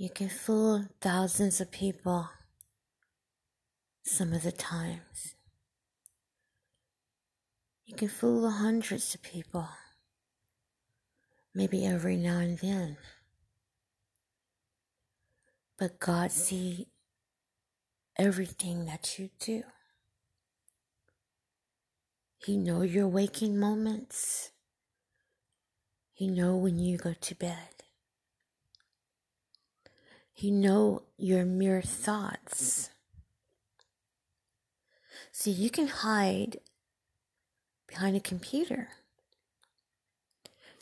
You can fool thousands of people some of the times. You can fool hundreds of people, maybe every now and then. But God sees everything that you do. He know your waking moments. He know when you go to bed. He know your mere thoughts. See, you can hide behind a computer.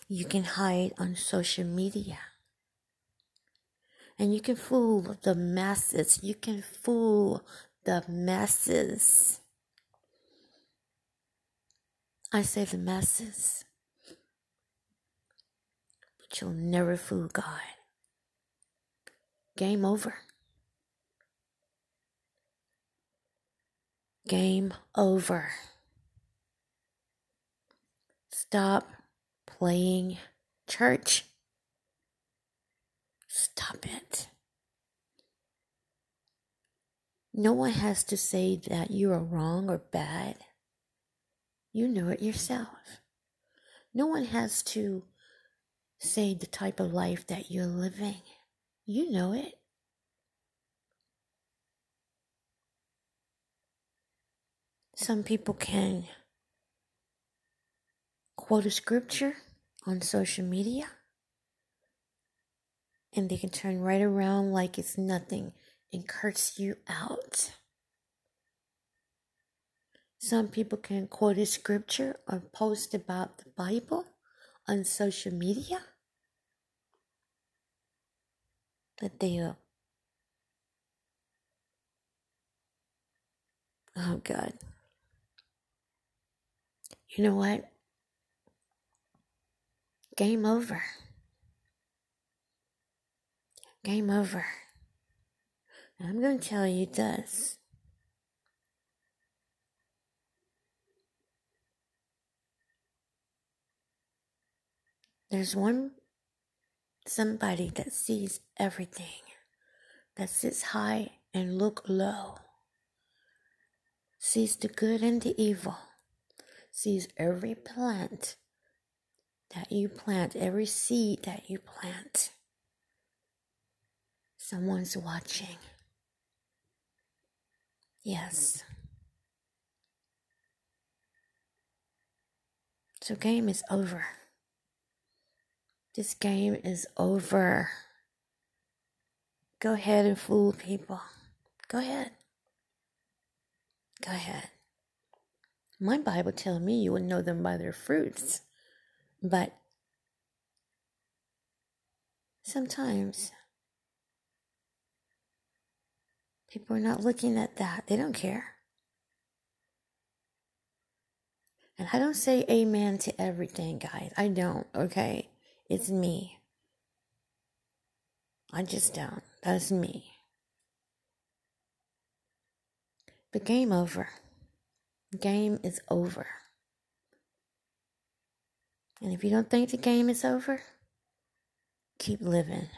You can hide on social media. And you can fool the masses. You can fool the masses. I say the masses. But you'll never fool God. Game over. Game over. Stop playing church. Stop it. No one has to say that you are wrong or bad. You know it yourself. No one has to say the type of life that you're living. You know it. Some people can quote a scripture on social media and they can turn right around like it's nothing and curse you out. Some people can quote a scripture or post about the Bible on social media that they. Oh, God. You know what? Game over. Game over. I'm going to tell you this. There's one somebody that sees everything, that sits high and look low, sees the good and the evil, sees every plant that you plant, every seed that you plant. Someone's watching. Yes. So game is over. This game is over. Go ahead and fool people. Go ahead. Go ahead. My Bible tells me you will know them by their fruits. But sometimes people are not looking at that. They don't care. And I don't say amen to everything, guys. I don't, okay? It's me. I just don't. That's me. The game over. Game is over. And if you don't think the game is over, keep living.